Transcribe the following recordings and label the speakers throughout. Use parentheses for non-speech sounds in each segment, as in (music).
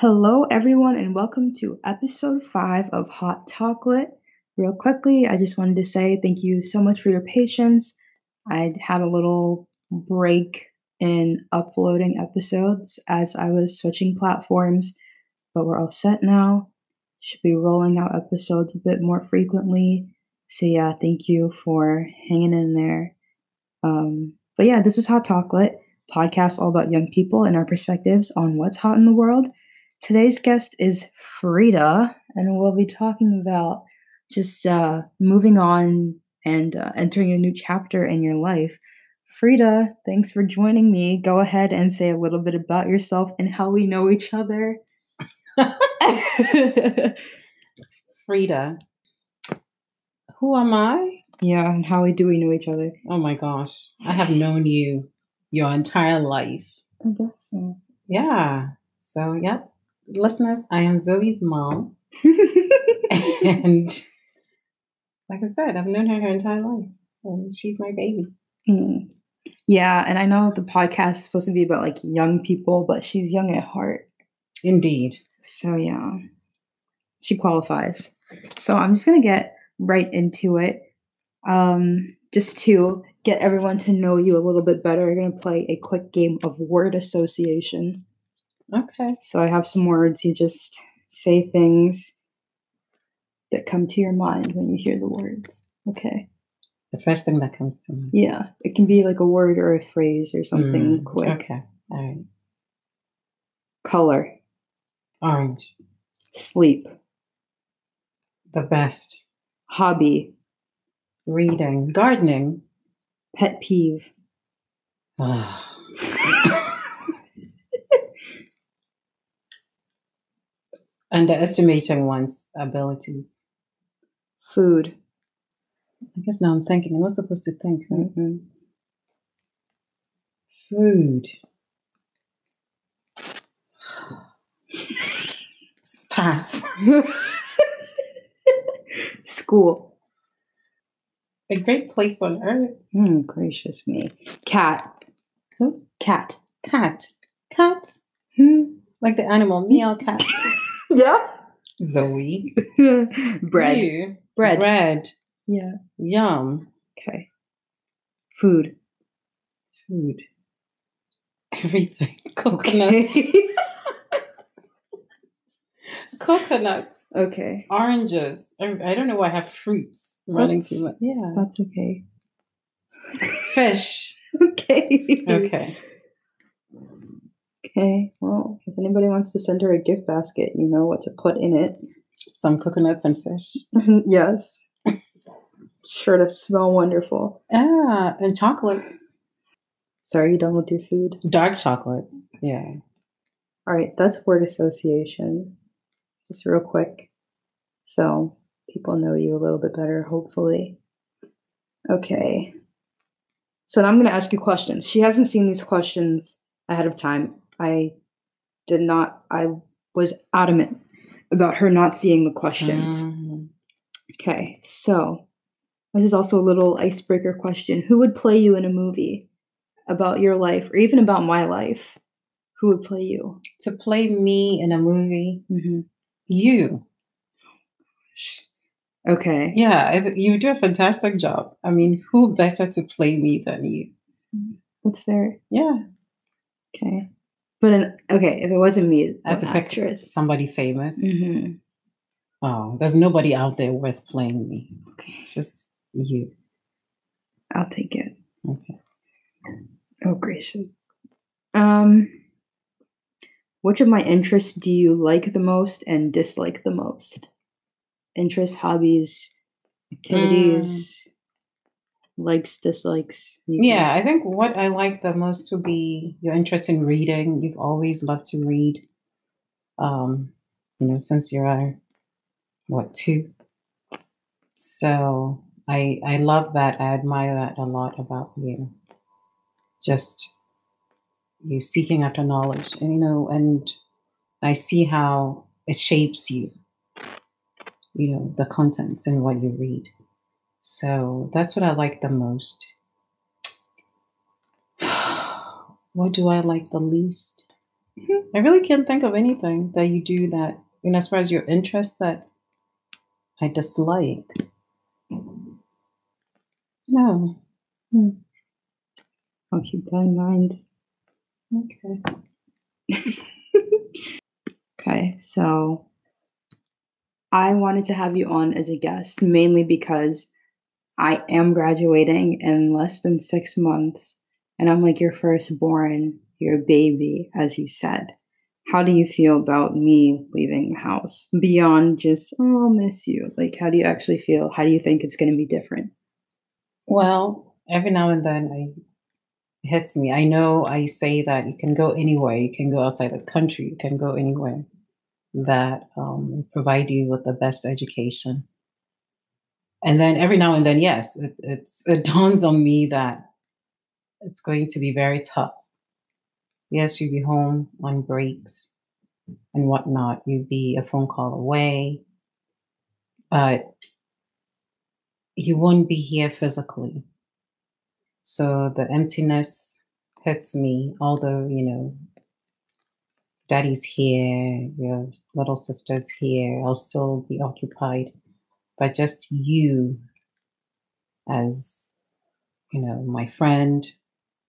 Speaker 1: Hello, everyone, and welcome to episode five of Hot Chocolate. Real quickly, I just wanted to say thank you so much for your patience. I had a little break in uploading episodes as I was switching platforms, but we're all set now. Should be rolling out episodes a bit more frequently. So, yeah, thank you for hanging in there. Um, but yeah, this is Hot Chocolate, podcast all about young people and our perspectives on what's hot in the world. Today's guest is Freda, and we'll be talking about just uh, moving on and uh, entering a new chapter in your life. Freda, thanks for joining me. Go ahead and say a little bit about yourself and how we know each other. (laughs)
Speaker 2: Freda. Who am I?
Speaker 1: yeah, and how do we know each other?
Speaker 2: Oh my gosh. I have known you your entire life.
Speaker 1: I guess so.
Speaker 2: Yeah. So, yep. Listeners, I am Zoe's mom. and like I said, I've known her her entire life. And she's my baby.
Speaker 1: Mm. Yeah, and I know the podcast is supposed to be about like young people, but she's young at heart.
Speaker 2: Indeed.
Speaker 1: So yeah, she qualifies. So I'm just gonna get right into it. Um, just to get everyone to know you a little bit better, I'm gonna play a quick game of word association.
Speaker 2: Okay.
Speaker 1: So I have some words. You just say things that come to your mind when you hear the words. Okay.
Speaker 2: The first thing that comes to mind.
Speaker 1: Yeah, it can be like a word or a phrase or something
Speaker 2: Mm,
Speaker 1: quick.
Speaker 2: Okay. All right.
Speaker 1: Color,
Speaker 2: Orange.
Speaker 1: sleep,
Speaker 2: The best.
Speaker 1: hobby,
Speaker 2: Reading. Gardening.
Speaker 1: pet peeve, (sighs) (laughs)
Speaker 2: Underestimating one's abilities.
Speaker 1: food.
Speaker 2: I guess now I'm thinking. I'm not supposed to think, right?
Speaker 1: Mhm.
Speaker 2: Food. (sighs) Pass. (laughs)
Speaker 1: School.
Speaker 2: A great place on earth.
Speaker 1: Hmm, gracious me. Cat.
Speaker 2: Who?
Speaker 1: Cat.
Speaker 2: Cat. Cat.
Speaker 1: Hmm.
Speaker 2: Like the animal meow cat.
Speaker 1: Yeah.
Speaker 2: Zoe. (laughs)
Speaker 1: Bread.
Speaker 2: You.
Speaker 1: Bread.
Speaker 2: Bread.
Speaker 1: Yeah.
Speaker 2: Yum.
Speaker 1: Okay. Food.
Speaker 2: Food. Everything. (laughs) Coconuts.
Speaker 1: Okay. (laughs)
Speaker 2: Coconuts.
Speaker 1: okay.
Speaker 2: Oranges. I, don't know why I have fruits running
Speaker 1: That's-
Speaker 2: through my Yeah.
Speaker 1: That's okay.
Speaker 2: Fish.
Speaker 1: Okay.
Speaker 2: Okay.
Speaker 1: Okay. Well, if anybody wants to send her a gift basket, you know what to put in it.
Speaker 2: Some coconuts and fish.
Speaker 1: yes. (laughs) Sure to smell wonderful.
Speaker 2: Ah, and chocolates.
Speaker 1: Sorry, you done with your food?
Speaker 2: Dark chocolates. Yeah.
Speaker 1: All right, that's word association. Just real quick. So people know you a little bit better, hopefully. Okay. So now I'm going to ask you questions. She hasn't seen these questions ahead of time. I did not, I was adamant about her not seeing the questions.
Speaker 2: Mm.
Speaker 1: Okay, so this is also a little icebreaker question. Who would play you in a movie about your life or even about my life? Who would play you?
Speaker 2: To play me in a movie,
Speaker 1: Mm-hmm.
Speaker 2: you.
Speaker 1: Okay.
Speaker 2: Yeah, you do a fantastic job. I mean, who better to play me than you?
Speaker 1: That's fair.
Speaker 2: Yeah.
Speaker 1: Okay. But an, okay, if it wasn't me,
Speaker 2: That's
Speaker 1: an
Speaker 2: a pick
Speaker 1: actress.
Speaker 2: somebody famous.
Speaker 1: hmm
Speaker 2: Oh, there's nobody out there worth playing me.
Speaker 1: Okay,
Speaker 2: It's just you.
Speaker 1: I'll take it.
Speaker 2: Okay.
Speaker 1: Oh gracious. Um, which of my interests do you like the most and dislike the most? Interests, hobbies, activities, likes, dislikes.
Speaker 2: Yeah, I think what I like the most would be your interest in reading. You've always loved to read. Um, you know, since you're what two. So I I love that. I admire that a lot about you. Just you seeking after knowledge, and you know, and I see how it shapes you. You know, the contents and what you read. So that's what I like the most. (sighs) What do I like the least? I really can't think of anything that you do that, know, as far as your interest that I dislike. No.
Speaker 1: Hmm. I'll keep that in mind.
Speaker 2: Okay. (laughs)
Speaker 1: Okay, so I wanted to have you on as a guest mainly because I am graduating in less than six months, and I'm like your firstborn, your baby, as you said. How do you feel about me leaving the house beyond just, oh, I'll miss you? Like, how do you actually feel? How do you think it's going to be different?
Speaker 2: Well, every now and then I it hits me. I know I say that you can go anywhere, you can go outside the country, you can go anywhere that um, provide you with the best education. And then every now and then, yes, it, it's, (laughs) it dawns on me that it's going to be very tough. Yes, you'll be home on breaks and whatnot. You'd be a phone call away, but you won't be here physically. So the emptiness hits me, although, you know, daddy's here, your little sister's here, I'll still be occupied. But just you as, you know, my friend,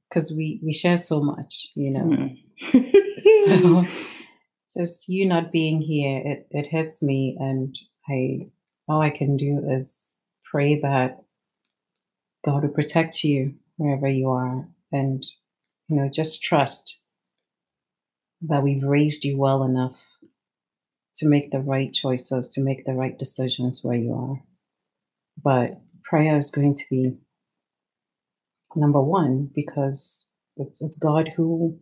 Speaker 2: because we, we share so much, you know.
Speaker 1: Mm.
Speaker 2: so (laughs) just you not being here, it, it hits me and I all I can do is pray that God will protect you wherever you are and you know just trust that we've raised you well enough to make the right choices, to make the right decisions where you are. But prayer is going to be number one because it's, it's God who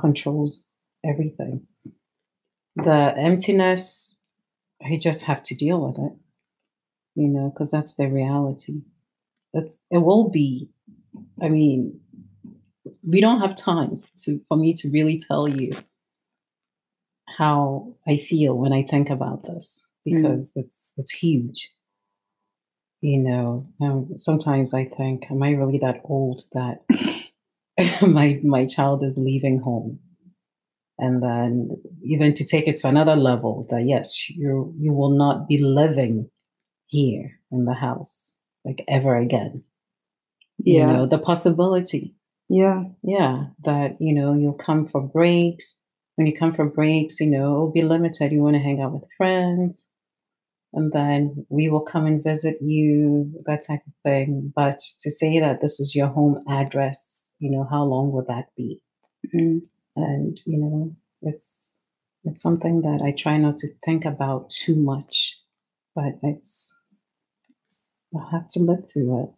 Speaker 2: controls everything. The emptiness, I just have to deal with it, you know, because that's the reality. It's, it will be, I mean, we don't have time to for me to really tell you how I feel when I think about this because mm. it's it's huge. You know, um, sometimes I think, am I really that old that (laughs) my my child is leaving home? And then even to take it to another level, that yes, you you will not be living here in the house like ever again.
Speaker 1: Yeah.
Speaker 2: You know, the possibility.
Speaker 1: Yeah.
Speaker 2: Yeah. That, you know, you'll come for breaks when you come for breaks, you know, it'll be limited. You want to hang out with friends, and then we will come and visit you, that type of thing. But to say that this is your home address, you know, how long will that be?
Speaker 1: Mm-hmm.
Speaker 2: And you know, it's it's something that I try not to think about too much, but it's, it's I have to live through it.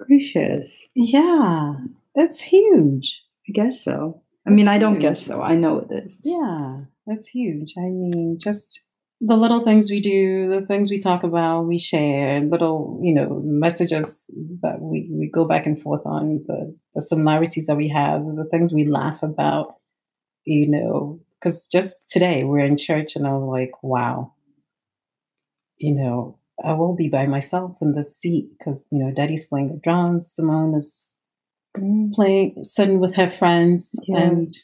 Speaker 1: Gracious.
Speaker 2: Yeah, it's huge.
Speaker 1: I guess so. I mean, I don't huge. guess so. I know it is.
Speaker 2: Yeah, that's huge. I mean, just the little things we do, the things we talk about, we share, little, you know, messages that we, we go back and forth on, the, the similarities that we have, the things we laugh about, you know, because just today we're in church and I'm like, wow, you know, I will be by myself in the seat because, you know, daddy's playing the drums, Simone is playing, sitting with her friends,
Speaker 1: Yeah.
Speaker 2: and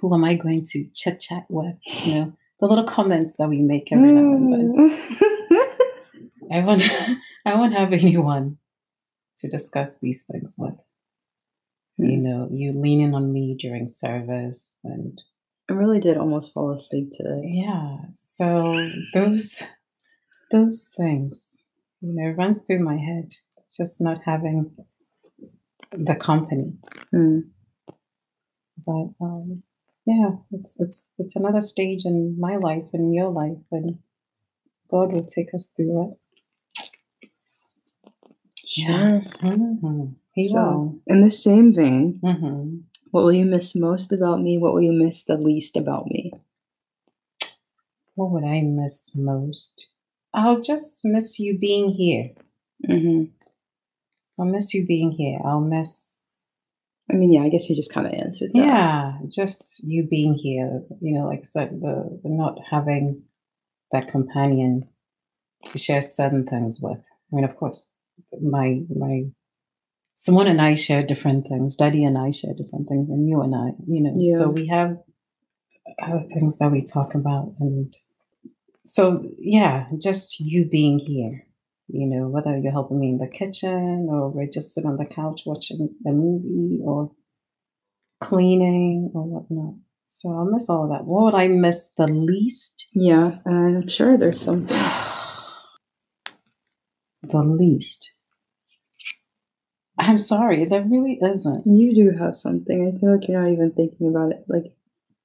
Speaker 2: who am I going to chit chat with? You know, the little comments that we make every now and then.
Speaker 1: Mm.
Speaker 2: I won't, (laughs) I won't have anyone to discuss these things with. You know, you leaning on me during service, and
Speaker 1: I really did almost fall asleep today.
Speaker 2: yeah, so those those things, you know, runs through my head. Just not having the company.
Speaker 1: Mm.
Speaker 2: But um, yeah, it's it's it's another stage in my life and your life, and God will take us through it.
Speaker 1: Sure.
Speaker 2: Mhm. He
Speaker 1: So,
Speaker 2: will.
Speaker 1: in the same vein,
Speaker 2: Mhm.
Speaker 1: what will you miss most about me? What will you miss the least about me?
Speaker 2: What would I miss most? I'll just miss you being here.
Speaker 1: hmm
Speaker 2: I'll miss you being here. I'll miss
Speaker 1: I mean, yeah, I guess you just kind of answered that.
Speaker 2: Yeah, just you being here, you know, like I said, the, the not having that companion to share certain things with. I mean, of course, my my Simone and I share different things. Daddy and I share different things, and you and I, you know.
Speaker 1: Yeah.
Speaker 2: So we have other things that we talk about, and so yeah, just you being here, you know, whether you're helping me in the kitchen or we're just sitting on the couch watching a movie or cleaning or whatnot. So I'll miss all of that. What would I miss the least?
Speaker 1: Yeah, I'm sure there's something. (sighs)
Speaker 2: the least. I'm sorry, there really isn't.
Speaker 1: You do have something. I feel like you're not even thinking about it, like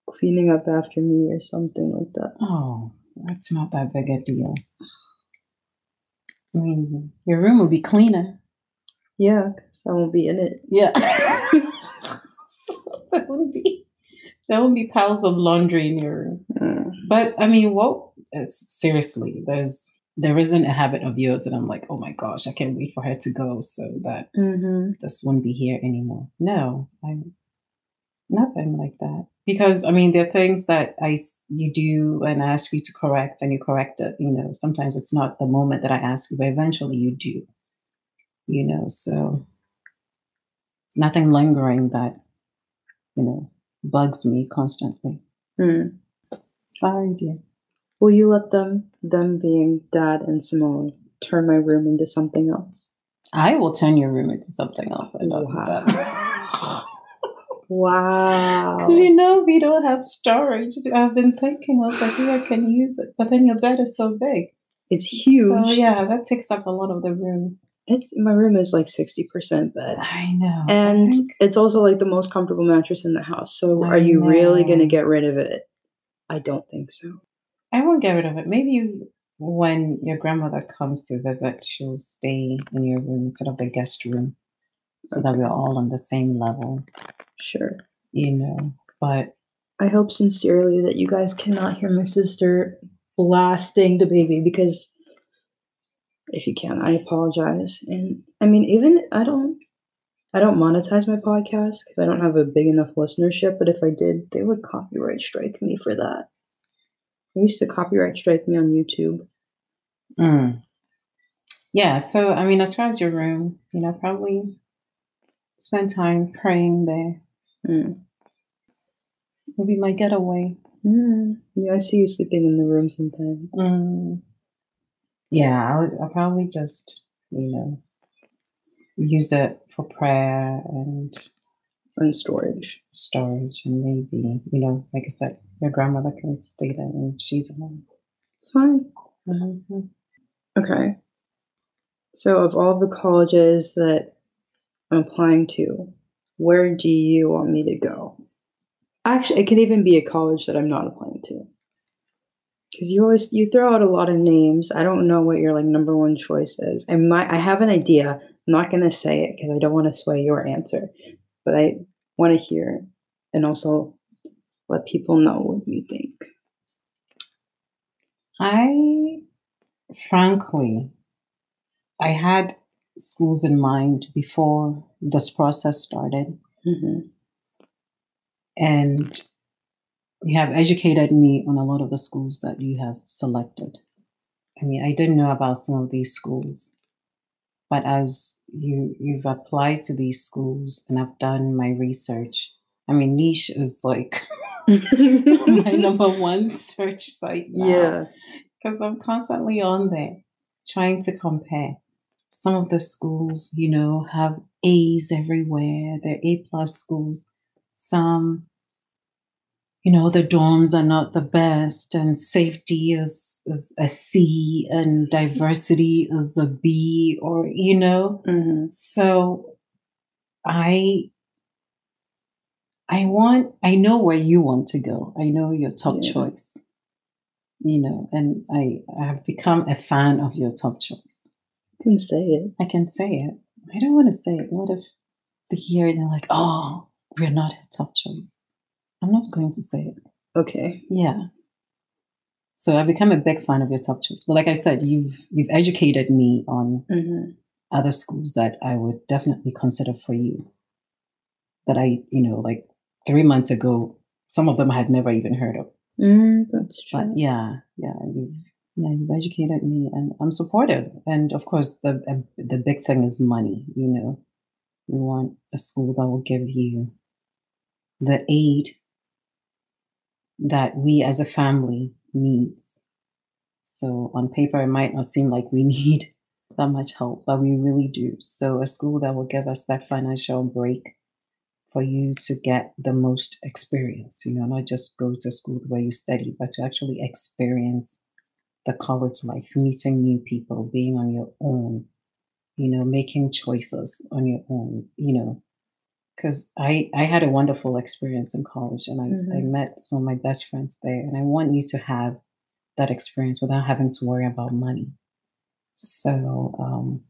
Speaker 1: cleaning up after me or something like that.
Speaker 2: Oh, that's not that big a deal. I mean, your room will be cleaner.
Speaker 1: Yeah, because I won't be in it.
Speaker 2: Yeah. (laughs) so there will be there will be piles of laundry in your room.
Speaker 1: Mm.
Speaker 2: But I mean, what? Seriously, there's there isn't a habit of yours that I'm like, oh my gosh, I can't wait for her to go so that
Speaker 1: Mm-hmm.
Speaker 2: this wouldn't be here anymore. No, I'm nothing like that. Because I mean, there are things that I you do and I ask you to correct, and you correct it. You know, sometimes it's not the moment that I ask you, but eventually you do. You know, so it's nothing lingering that you know bugs me constantly.
Speaker 1: Mm.
Speaker 2: Sorry, dear.
Speaker 1: Will you let them, them being Dad and Simone, turn my room into something else?
Speaker 2: I will turn your room into something else. I love
Speaker 1: Wow.
Speaker 2: that. (laughs)
Speaker 1: Wow.
Speaker 2: Because you know we don't have storage. I've been thinking, I was like, yeah, I can use it. But then your bed is so big.
Speaker 1: It's huge.
Speaker 2: So yeah, that takes up a lot of the room.
Speaker 1: It's my room is like sixty percent bed,
Speaker 2: I know.
Speaker 1: And
Speaker 2: think-
Speaker 1: it's also like the most comfortable mattress in the house. So,
Speaker 2: I
Speaker 1: are you really gonna get rid of it? I don't think so.
Speaker 2: I won't get rid of it. Maybe you, when your grandmother comes to visit, she'll stay in your room instead of the guest room, so that we're all on the same level.
Speaker 1: Sure.
Speaker 2: You know, but
Speaker 1: I hope sincerely that you guys cannot hear my sister blasting the baby because if you can, I apologize. And I mean, even I don't, I don't monetize my podcast because I don't have a big enough listenership. But if I did, they would copyright strike me for that. They used to copyright strike me on YouTube.
Speaker 2: Mm. Yeah, so I mean, as far as your room, you know, probably spend time praying there.
Speaker 1: Mm.
Speaker 2: be my getaway.
Speaker 1: Mm. Yeah, I see you sleeping in the room sometimes.
Speaker 2: Mm. Yeah, I'll, I'll probably just, you know, use it for prayer and
Speaker 1: And storage.
Speaker 2: storage, and maybe, you know, like I said, your grandmother can stay there and she's home.
Speaker 1: Fine.
Speaker 2: Mhm.
Speaker 1: Okay. So, of all the colleges that I'm applying to, where do you want me to go? Actually, it can even be a college that I'm not applying to. Because you always you throw out a lot of names. I don't know what your like number one choice is. I might I have an idea. I'm not gonna say it because I don't want to sway your answer, but I want to hear and also let people know what you think.
Speaker 2: I, frankly, I had schools in mind before this process started.
Speaker 1: hmm
Speaker 2: And you have educated me on a lot of the schools that you have selected. I mean, I didn't know about some of these schools, but as you you've applied to these schools and I've done my research, I mean, niche is like (laughs) my number one search site now
Speaker 1: yeah.
Speaker 2: because I'm constantly on there trying to compare. Some of the schools, you know, have A's everywhere. They're A plus schools. Some, you know, the dorms are not the best, and safety is, is a C, and diversity is a B, or you know.
Speaker 1: hmm
Speaker 2: So, I, I want. I know where you want to go. I know your top
Speaker 1: Yeah.
Speaker 2: choice you know, and I, I have become a fan of your top choice.
Speaker 1: You can say it.
Speaker 2: I can say it. I don't want to say it. What if they hear it and they're like, oh, we're not her top choice? I'm not going to say it.
Speaker 1: Okay.
Speaker 2: Yeah. So I've become a big fan of your top choice. But like I said, you've you've educated me on
Speaker 1: hmm
Speaker 2: other schools that I would definitely consider for you. That I, you know, like three months ago, some of them I had never even heard of.
Speaker 1: Mm, that's true.
Speaker 2: But yeah, yeah, you've yeah, you've educated me, and I'm supportive. And of course, the uh, the big thing is money. You know, We want a school that will give you the aid that we as a family needs. So on paper, it might not seem like we (laughs) need that much help, but we really do. So a school that will give us that financial break for you to get the most experience, you know, not just go to school where you study, but to actually experience the college life, meeting new people, being on your own, you know, making choices on your own, you know, because I, I had a wonderful experience in college and I, mm-hmm. I met some of my best friends there. And I want you to have that experience without having to worry about money. So um,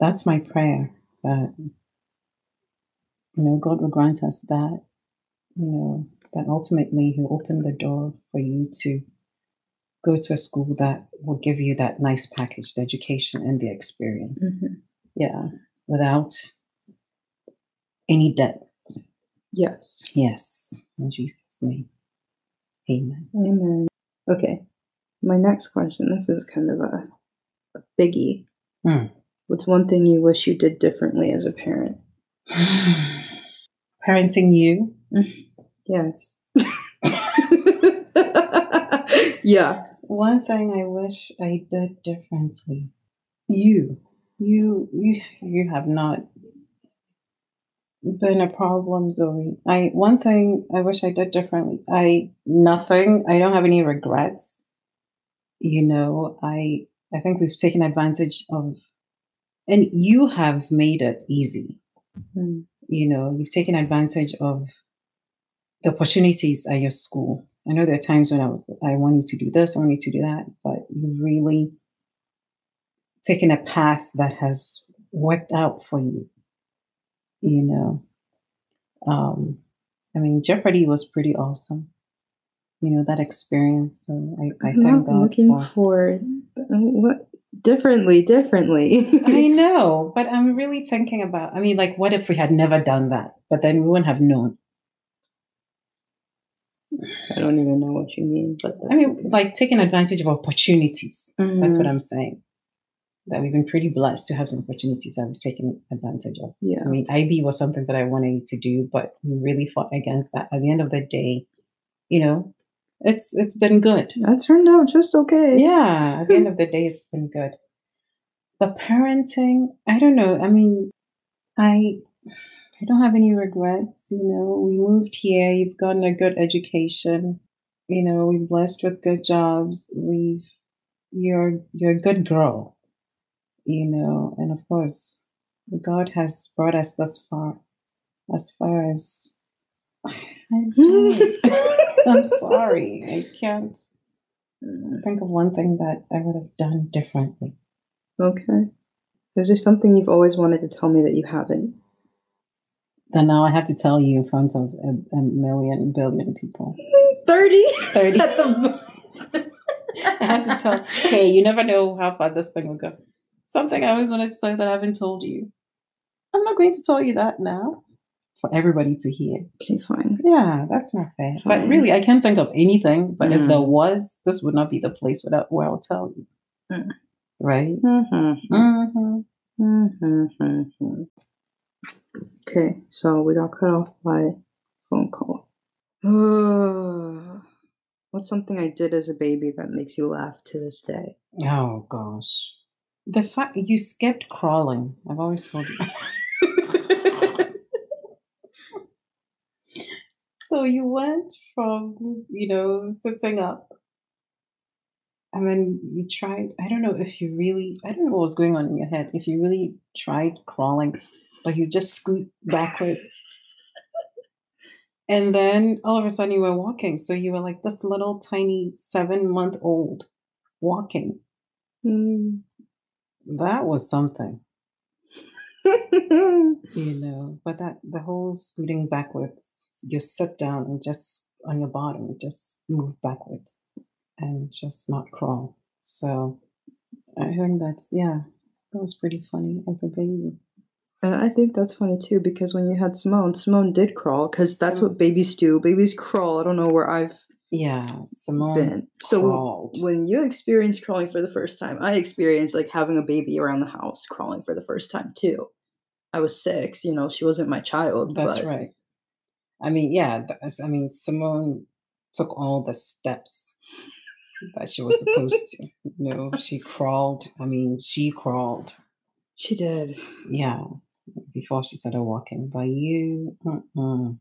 Speaker 2: that's my prayer that, you know, God will grant us that, you know, that ultimately He'll open the door for you to go to a school that will give you that nice package, the education and the experience. Mm-hmm. Yeah, without any debt.
Speaker 1: Yes.
Speaker 2: Yes. In Jesus' name. Amen.
Speaker 1: Amen. Okay. My next question this is kind of a, a biggie. Hmm. What's one thing you wish you did differently as a parent? (sighs)
Speaker 2: Parenting you?
Speaker 1: Yes. (laughs) yeah.
Speaker 2: One thing I wish I did differently. You. You you you have not been a problem, Zoe. I one thing I wish I did differently. I nothing. I don't have any regrets. You know, I I think we've taken advantage of, and you have made it easy. Mm-hmm. You know, you've taken advantage of the opportunities at your school. I know there are times when I was, I want you to do this, I want you to do that, but you've really taken a path that has worked out for you you know. Um, I mean, Jeopardy was pretty awesome. You know that experience. So I, I thank
Speaker 1: God looking for, for uh, what differently, differently.
Speaker 2: I (laughs) know, but I'm really thinking about. I mean, like, what if we had never done that? But then we wouldn't have known.
Speaker 1: I don't even know what you mean, but
Speaker 2: I mean, okay. like taking advantage of opportunities. Mm-hmm. That's what mm-hmm. I'm saying that we've been pretty blessed to have some opportunities that we've taken advantage of.
Speaker 1: Yeah. I
Speaker 2: mean, IB was something that I wanted to do, but we really fought against that. At the end of the day, you know, it's it's been good.
Speaker 1: That turned out just okay.
Speaker 2: Yeah. At the end of (laughs) the day, it's been good. But parenting, I don't know. I mean, I I don't have any regrets. You know, we moved here. You've gotten a good education. You know, we're blessed with good jobs. We've you're you're a good girl you know, and of course, God has brought us thus far, as far as (sighs) I'm, I'm (laughs) sorry, I can't think of one thing that I would have done differently.
Speaker 1: Okay. Is there something you've always wanted to tell me that you haven't?
Speaker 2: Then now I have to tell you in front of a, a million billion people.
Speaker 1: 30?
Speaker 2: 30. (laughs) I have to tell, hey, you never know how far this thing will go something I always wanted to say that I haven't told you. I'm not going to tell you that now for everybody to hear.
Speaker 1: Okay, fine.
Speaker 2: Yeah, that's not fair. Fine. But really, I can't think of anything. But mm. if there was, this would not be the place where, where I'll tell you. Mm. Right? Mm-hmm. Mm-hmm.
Speaker 1: Mm-hmm. Okay, so we got cut off by phone call. (sighs) What's something I did as a baby that makes you laugh to this day?
Speaker 2: Oh, gosh. The fact you skipped crawling, I've always told you. (laughs) so you went from, you know, sitting up and then you tried, I don't know if you really, I don't know what was going on in your head, if you really tried crawling, but you just scoot backwards. and then all of a sudden you were walking. So you were like this little tiny seven month old walking. Mm that was something. (laughs) you know, but that the whole scooting backwards, you sit down and just on your bottom, just move backwards and just not crawl. So I think that's yeah, that was pretty funny as a baby.
Speaker 1: And I think that's funny too because when you had Simone, Simone did crawl because that's what babies do. Babies crawl. I don't know where I've
Speaker 2: yeah, Simone been.
Speaker 1: So crawled. when you experience crawling for the first time, I experienced like having a baby around the house crawling for the first time too. I was six. You know, she wasn't my child.
Speaker 2: That's
Speaker 1: but
Speaker 2: right. I mean, yeah. I mean, Simone took all the steps that she was supposed to. You know, (laughs) she crawled. I mean, she crawled.
Speaker 1: She did.
Speaker 2: Yeah, before she started walking. But you, mm-mm.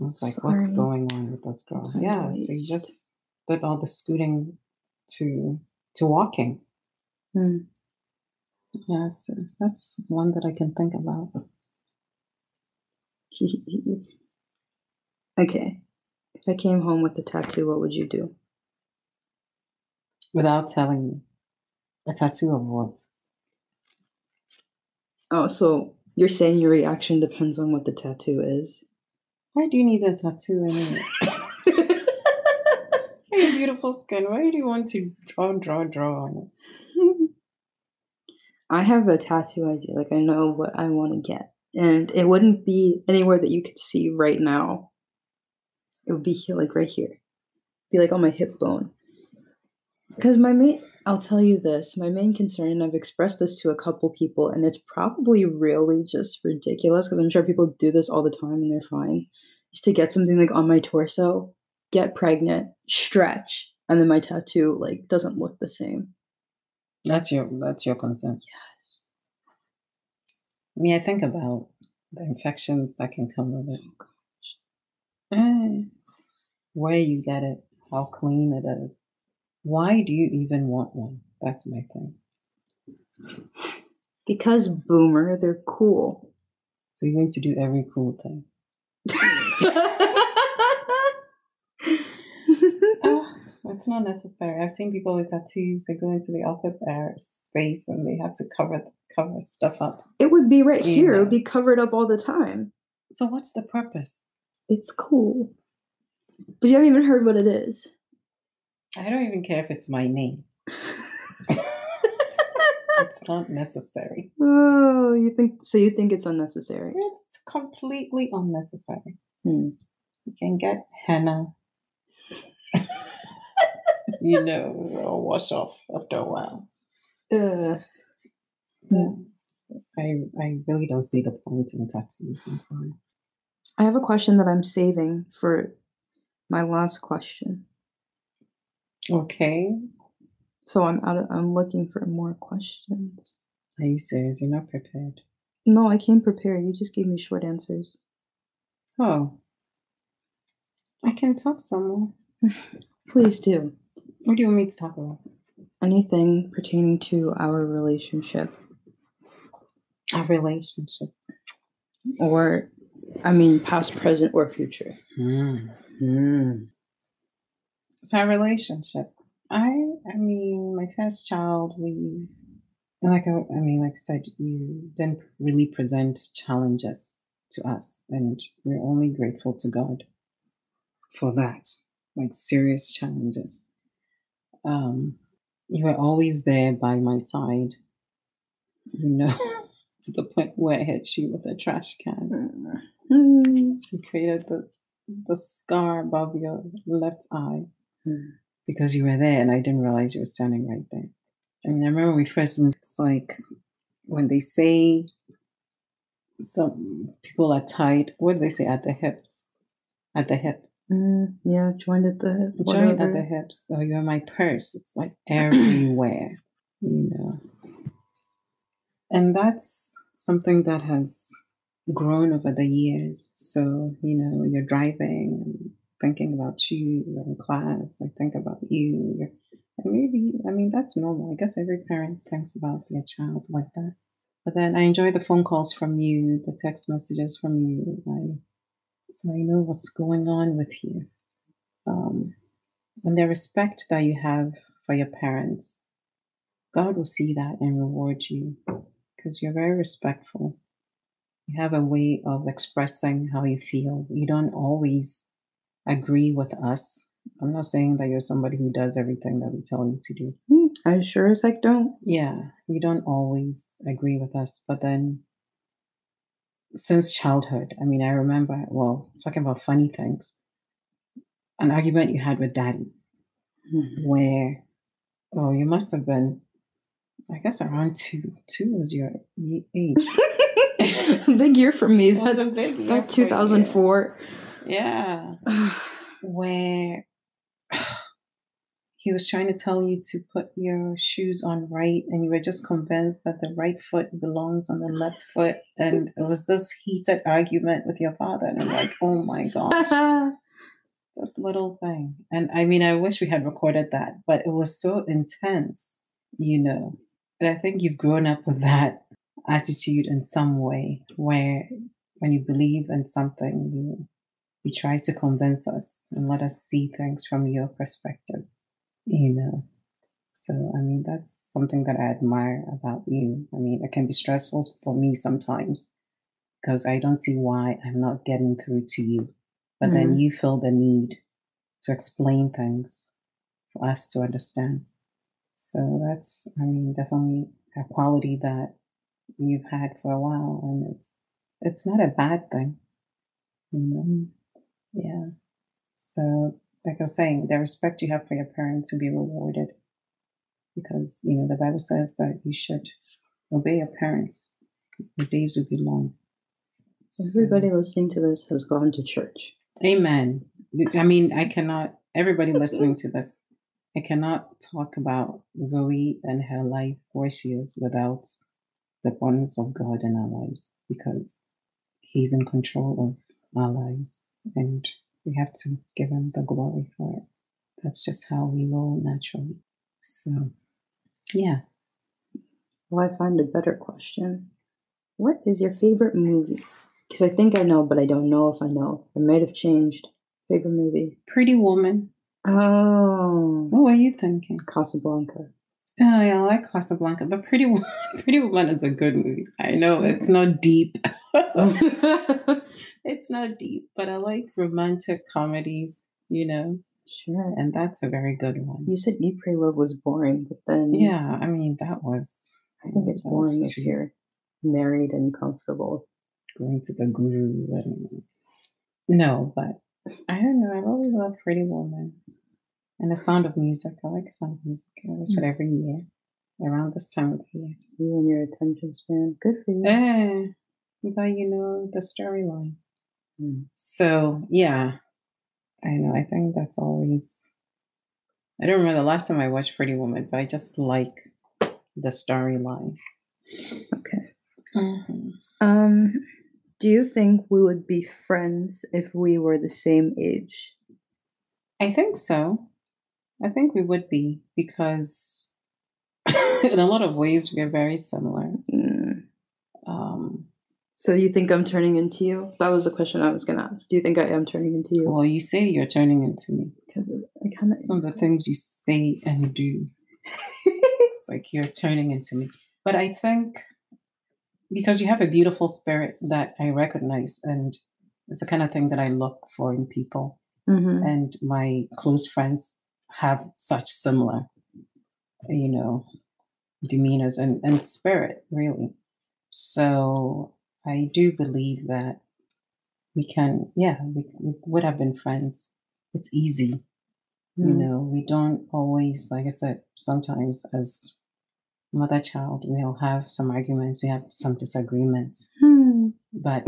Speaker 2: I was like, what's going on with this girl? Yeah, so you just did all the scooting to to walking.
Speaker 1: Hmm.
Speaker 2: Yes, that's one that I can think about. (laughs)
Speaker 1: okay. If I came home with a tattoo, what would you do?
Speaker 2: Without telling me, a tattoo of what?
Speaker 1: Oh, so you're saying your reaction depends on what the tattoo is?
Speaker 2: Why do you need a tattoo anyway? (laughs) Your beautiful skin. Why do you want to draw, draw, draw on it?
Speaker 1: I have a tattoo idea. Like I know what I want to get, and it wouldn't be anywhere that you could see right now. It would be here, like right here, be like on my hip bone. Because my main, I'll tell you this, my main concern, and I've expressed this to a couple people, and it's probably really just ridiculous because I'm sure people do this all the time and they're fine. Is to get something like on my torso, get pregnant, stretch, and then my tattoo like doesn't look the same.
Speaker 2: That's your that's your concern.
Speaker 1: Yes.
Speaker 2: I mean, I think about the infections that can come with it. Oh, eh, Where you get it, how clean it is. Why do you even want one? That's my thing.
Speaker 1: Because boomer, they're cool.
Speaker 2: So you're going to do every cool thing. (laughs) Ah, it's not necessary. I've seen people with tattoos. They go into the office air space and they have to cover cover stuff up.
Speaker 1: it would be right here. It would be covered up all the time.
Speaker 2: So what's the purpose?
Speaker 1: It's cool. But you haven't even heard what it is.
Speaker 2: I don't even care if it's my name. (laughs) It's not necessary.
Speaker 1: oh, you think so? You think it's unnecessary?
Speaker 2: It's completely unnecessary.
Speaker 1: Hmm.
Speaker 2: You can get henna, (laughs) you know, or wash off after a while.
Speaker 1: Uh,
Speaker 2: Yeah. I I really don't see the point in tattoos. I'm sorry.
Speaker 1: I have a question that I'm saving for my last question.
Speaker 2: Okay.
Speaker 1: So I'm out. Of, I'm looking for more questions.
Speaker 2: Are you serious? You're not prepared.
Speaker 1: No, I came prepared. You just gave me short answers.
Speaker 2: Oh. I can talk some more. (sighs)
Speaker 1: Please do
Speaker 2: What do you want me to talk about?
Speaker 1: anything pertaining to our relationship,
Speaker 2: Our relationship.
Speaker 1: or I mean, past, present, or future. Hmm. Hmm.
Speaker 2: So our relationship. I I mean, my first child, we like I, I mean, like I said, you didn't really present challenges to us, and we're only grateful to God for that. Like serious challenges. Um, you were always there by my side. You know, (laughs) to the point where I hit you with a trash can.
Speaker 1: Mm.
Speaker 2: You created this the scar above your left eye. Because you were there and I didn't realize you were standing right there. I mean, I remember we first it's like when they say some people are tied, what do they say at the hips? At the hip.
Speaker 1: Mm, yeah, joined at the hip.
Speaker 2: Join at the hips. So you're my purse. It's like everywhere, you know. And that's something that has grown over the years. So, you know, you're driving thinking about you, in class, I think about you. And maybe, I mean, that's normal. I guess every parent thinks about their child like that. But then I enjoy the phone calls from you, the text messages from you. I, so I know what's going on with you. Um, and the respect that you have for your parents, God will see that and reward you because you're very respectful. You have a way of expressing how you feel. You don't always agree with us. I'm not saying that you're somebody who does everything that we tell you to do.
Speaker 1: Mm, I sure as heck don't.
Speaker 2: Yeah, you don't always agree with us, but then since childhood, I mean, I remember, well, talking about funny things, an argument you had with daddy where, oh, you must have been, I guess, around two. Two was your age. (laughs)
Speaker 1: big year for me.
Speaker 2: It was
Speaker 1: That,
Speaker 2: a big year
Speaker 1: that
Speaker 2: for you.
Speaker 1: 2004.
Speaker 2: Yeah. (sighs) where he was trying to tell you to put your shoes on right and you were just convinced that the right foot belongs on the left foot and it was this heated argument with your father and I'm like oh my gosh (laughs) this little thing and i mean i wish we had recorded that but it was so intense you know and i think you've grown up with that attitude in some way where when you believe in something you you try to convince us and let us see things from your perspective you know? So i mean that's something that i admire about you. I mean it can be stressful for me sometimes because i don't see why i'm not getting through to you. But then mm-hmm. you feel the need to explain things for us to understand. So that's i mean definitely a quality that you've had for a while and it's it's not a bad thing you know yeah so like i was saying the respect you have for your parents will be rewarded because you know the bible says that you should obey your parents your days will be long So-
Speaker 1: Everybody listening to this has gone to church.
Speaker 2: Amen. I mean, I cannot, everybody listening to this, I cannot talk about Zoe and her life where she is without the abundance of God in our lives because He's in control of our lives and we have to give Him the glory for it. That's just how we roll naturally. So, yeah.
Speaker 1: Well, I find a better question. What is your favorite movie? Because I think I know, but I don't know if I know. It might have changed. Favorite movie?
Speaker 2: Pretty Woman.
Speaker 1: Oh,
Speaker 2: What were you thinking?
Speaker 1: Casablanca.
Speaker 2: Oh yeah, I like Casablanca, but Pretty Woman, (laughs) Pretty Woman is a good movie. I know it's not deep. Oh. (laughs) (laughs) it's not deep, but I like romantic comedies, you know,
Speaker 1: sure.
Speaker 2: and that's a very good one.
Speaker 1: You said Eat, Pray, Love was boring, but then
Speaker 2: Yeah, I mean that was.
Speaker 1: I think it's boring if you're married and comfortable.
Speaker 2: going to the guru. And, no, but I don't know. I've always loved Pretty Woman and The Sound of Music. I like Sound of Music. I watch it every year around this time of the year.
Speaker 1: You and your attention span. Good for you.
Speaker 2: Eh, but you know the storyline.
Speaker 1: Mm.
Speaker 2: So yeah, I know. I think that's always. I don't remember the last time I watched Pretty Woman, but I just like the storyline.
Speaker 1: Okay.
Speaker 2: Mm-hmm.
Speaker 1: Um, do you think we would be friends if we were the same age?
Speaker 2: I think so. I think we would be because, (coughs) in a lot of ways, we are very similar.
Speaker 1: Mm.
Speaker 2: Um,
Speaker 1: So you think I'm turning into you? That was the question I was gonna ask. Do you think I am turning into you?
Speaker 2: well, you say you're turning into me.
Speaker 1: Because I kind of.
Speaker 2: Some of the things you say and do. (laughs) it's like you're turning into me. But I think because you have a beautiful spirit that I recognize, and it's the kind of thing that I look for in people.
Speaker 1: hmm
Speaker 2: And my close friends have such similar, you know, demeanors and, and spirit, really. So I do believe that we can, yeah, we, we would have been friends. It's easy you
Speaker 1: Mm.
Speaker 2: know we don't always like i said sometimes as mother child we'll have some arguments we have some disagreements
Speaker 1: Hmm.
Speaker 2: but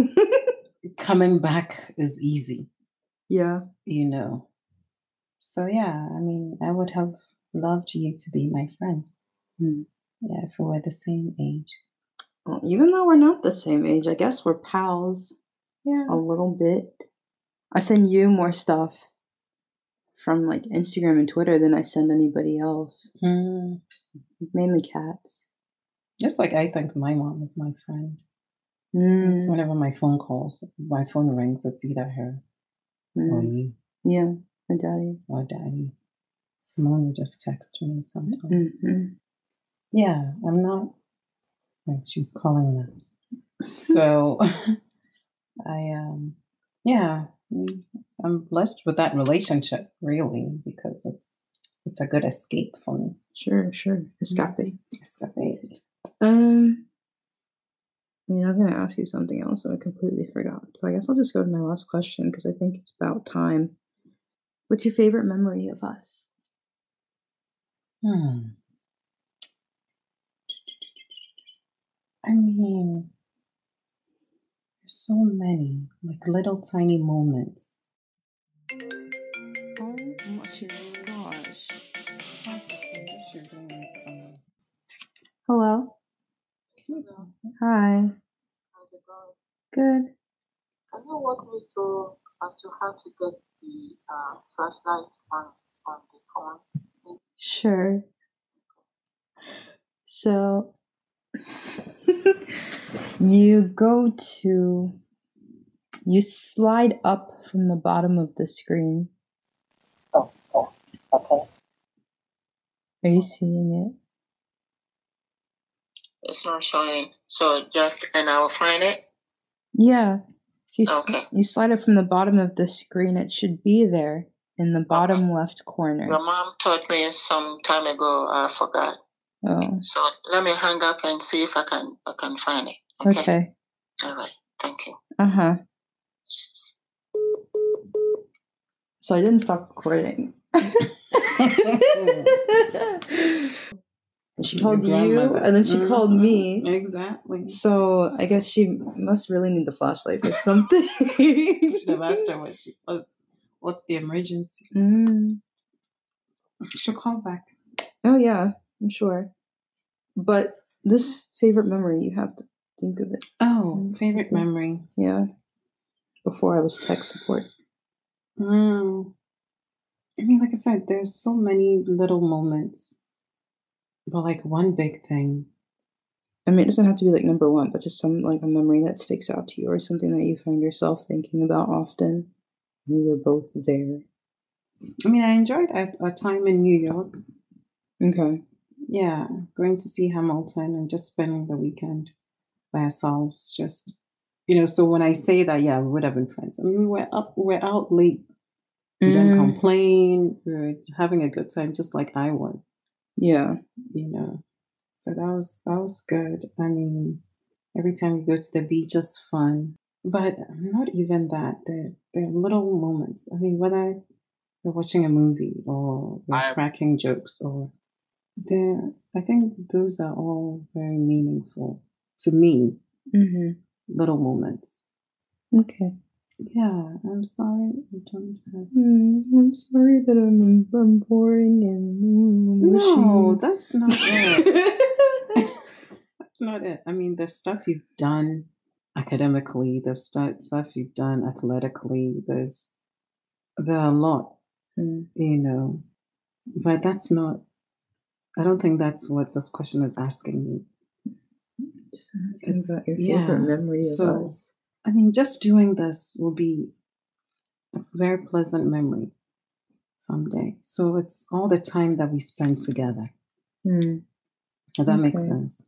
Speaker 2: (laughs) coming back is easy
Speaker 1: Yeah.
Speaker 2: you know so yeah i mean i would have loved you to be my friend
Speaker 1: Hmm.
Speaker 2: yeah if we were the same age
Speaker 1: Well, even though we're not the same age, I guess we're pals
Speaker 2: yeah
Speaker 1: a little bit. I send you more stuff from like Instagram and Twitter than I send anybody else.
Speaker 2: Mm.
Speaker 1: Mainly cats.
Speaker 2: just like i think my mom is my friend
Speaker 1: Mm.
Speaker 2: whenever my phone calls my phone rings it's either her or
Speaker 1: Mm.
Speaker 2: you
Speaker 1: Yeah, my daddy.
Speaker 2: or daddy simone will just text me sometimes
Speaker 1: Mhm.
Speaker 2: Yeah, I'm not. Like she's calling now. (laughs) So, (laughs) I um, yeah, I'm blessed with that relationship really because it's it's a good escape for me.
Speaker 1: Sure, sure. Escape.
Speaker 2: Escape.
Speaker 1: Um, I mean, I was going to ask you something else, and I completely forgot. So I guess I'll just go to my last question because I think it's about time. What's your favorite memory of us?
Speaker 2: Hmm. I mean, there's so many, like little tiny moments.
Speaker 1: Oh my gosh. Hello. Hi.
Speaker 3: How's it going?
Speaker 1: Good.
Speaker 3: Can you walk me through as to how to get the uh, flashlight on on the phone?
Speaker 1: Sure. So (laughs) (laughs) you go to you slide up from the bottom of the screen.
Speaker 3: Oh, oh, okay.
Speaker 1: Are you seeing it?
Speaker 3: It's not showing. So just and I will find it.
Speaker 1: Yeah. If you
Speaker 3: Okay.
Speaker 1: you slide it from the bottom of the screen, it should be there in the bottom left corner.
Speaker 3: Your mom taught me some time ago. I forgot.
Speaker 1: Oh,
Speaker 3: So let me hang up and see if I can I can find it. Okay.
Speaker 1: okay.
Speaker 3: All right. Thank you.
Speaker 1: Uh huh. So I didn't stop recording. (laughs) she called you, and then she called
Speaker 2: Mhm.
Speaker 1: me.
Speaker 2: Exactly.
Speaker 1: So I guess she must really need the flashlight or something. (laughs)
Speaker 2: Should have asked her what she what's, what's the emergency.
Speaker 1: Mm.
Speaker 2: She'll call back.
Speaker 1: Oh yeah, I'm sure. But this favorite memory, you have to think of it.
Speaker 2: Oh, favorite memory.
Speaker 1: Yeah. Before I was tech support.
Speaker 2: Mm. I mean, like I said, there's so many little moments, but like one big thing.
Speaker 1: I mean, it doesn't have to be like number one, but just some like a memory that sticks out to you, or something that you find yourself thinking about often. We were both there.
Speaker 2: I mean, I enjoyed a, a time in New York.
Speaker 1: Okay.
Speaker 2: Yeah, going to see Hamilton and just spending the weekend by ourselves. Just you know, so when I say that, yeah, we would have been friends. I mean, we're up, we were out late. We don't
Speaker 1: Mm,
Speaker 2: complain. We're having a good time, just like I was.
Speaker 1: yeah.
Speaker 2: You know, so that was that was good. I mean, every time we go to the beach, just fun. But not even that. There, there are little moments. I mean, whether we're watching a movie or we're
Speaker 3: I-
Speaker 2: cracking jokes or there, I think those are all very meaningful to me.
Speaker 1: hmm
Speaker 2: Little moments.
Speaker 1: Okay.
Speaker 2: Yeah, I'm sorry. I don't have.
Speaker 1: Mm, I'm sorry that I'm, I'm boring and mm,
Speaker 2: No, that's not it. (laughs) That's not it. I mean, the stuff you've done academically, the stu- stuff you've done athletically, there's there are a lot,
Speaker 1: Mm,
Speaker 2: you know. But that's not I don't think that's what this question is asking me.
Speaker 1: Just asking
Speaker 2: It's-
Speaker 1: about your
Speaker 2: yeah,
Speaker 1: favorite memory of
Speaker 2: so-
Speaker 1: us.
Speaker 2: I mean, just doing this will be a very pleasant memory someday. So it's all the time that we spend together.
Speaker 1: Mm,
Speaker 2: Does that make sense?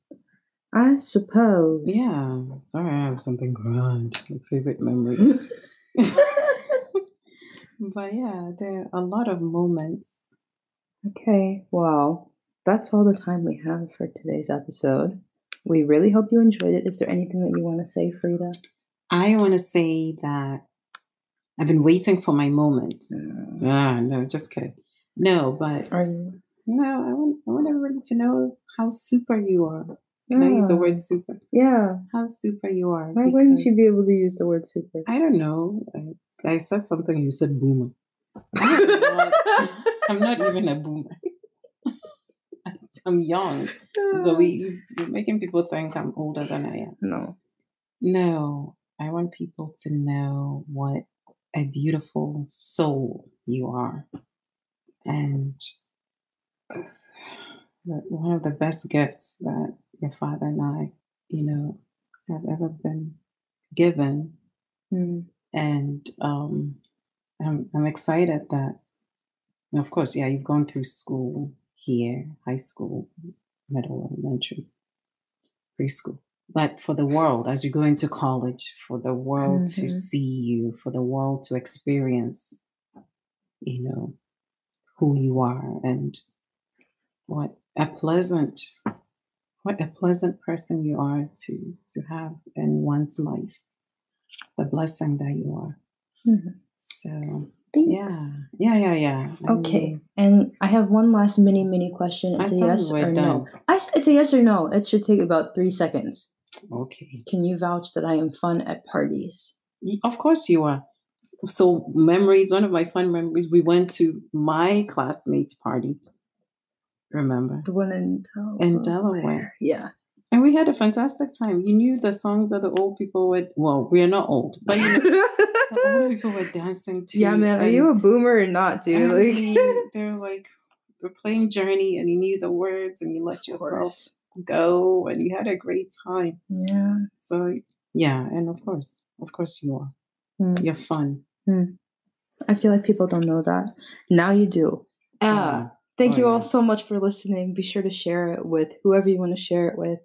Speaker 1: I suppose.
Speaker 2: Yeah. Sorry, I have something grand. My favorite memories. (laughs) (laughs) but yeah, there are a lot of moments.
Speaker 1: Okay, well, that's all the time we have for today's episode. We really hope you enjoyed it. Is there anything that you want to say, Freda?
Speaker 2: I want to say that I've been waiting for my moment.
Speaker 1: Mm,
Speaker 2: Ah, no, just kidding. No, but
Speaker 1: Are you?
Speaker 2: no, I want I want everybody to know how super you are. Can I use the word super?
Speaker 1: Yeah.
Speaker 2: How super you are.
Speaker 1: Why wouldn't you be able to use the word super?
Speaker 2: I don't know. I, I said something. You said boomer. (laughs) I'm not even a boomer. I'm young. So we, (sighs) you're making people think I'm older than I am.
Speaker 1: No.
Speaker 2: No, I want people to know what a beautiful soul you are. And (sighs) one of the best gifts that your father and I, you know, have ever been given.
Speaker 1: Mm,
Speaker 2: And um, I'm, I'm excited that, of course, yeah, you've gone through school here, high school, middle, elementary, preschool. But for the world, as you go into college, for the world to
Speaker 1: Mhm.
Speaker 2: see you, for the world to experience, you know, who you are and what a pleasant, what a pleasant person you are to to have in one's life. The blessing that you are.
Speaker 1: Mhm.
Speaker 2: So. Yeah, yeah, yeah, yeah. I
Speaker 1: Okay,
Speaker 2: mean,
Speaker 1: and I have one last mini mini question. It's a yes or
Speaker 2: done.
Speaker 1: no. I it's a yes or no. It should take about three seconds.
Speaker 2: Okay.
Speaker 1: Can you vouch that I am fun at parties?
Speaker 2: Of course you are. So memories, one of my fun memories, we went to my classmates' party. Remember?
Speaker 1: The one in Delaware.
Speaker 2: In Delaware.
Speaker 1: Yeah.
Speaker 2: And we had a fantastic time. You knew the songs that the old people would well, we are not old, but you know (laughs) old people were dancing to.
Speaker 1: yeah, man. Are
Speaker 2: and-
Speaker 1: you a boomer or not, dude? (laughs) Like,
Speaker 2: they're like we're playing Journey and you knew the words and you let yourself
Speaker 1: course.
Speaker 2: go and you had a great time.
Speaker 1: Yeah.
Speaker 2: So yeah, and of course, of course you are.
Speaker 1: Mm.
Speaker 2: You're fun.
Speaker 1: I feel like people don't know that. Now you do. Uh,
Speaker 2: Mm.
Speaker 1: thank
Speaker 2: Oh,
Speaker 1: you all
Speaker 2: yeah.
Speaker 1: so much for listening. Be sure to share it with whoever you want to share it with,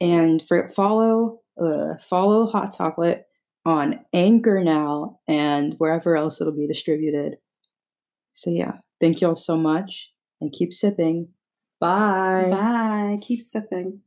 Speaker 1: and for follow uh, follow Hot Chocolate on Anchor now and wherever else it'll be distributed. So yeah, thank you all so much, and keep sipping. Bye.
Speaker 2: Bye. Keep sipping.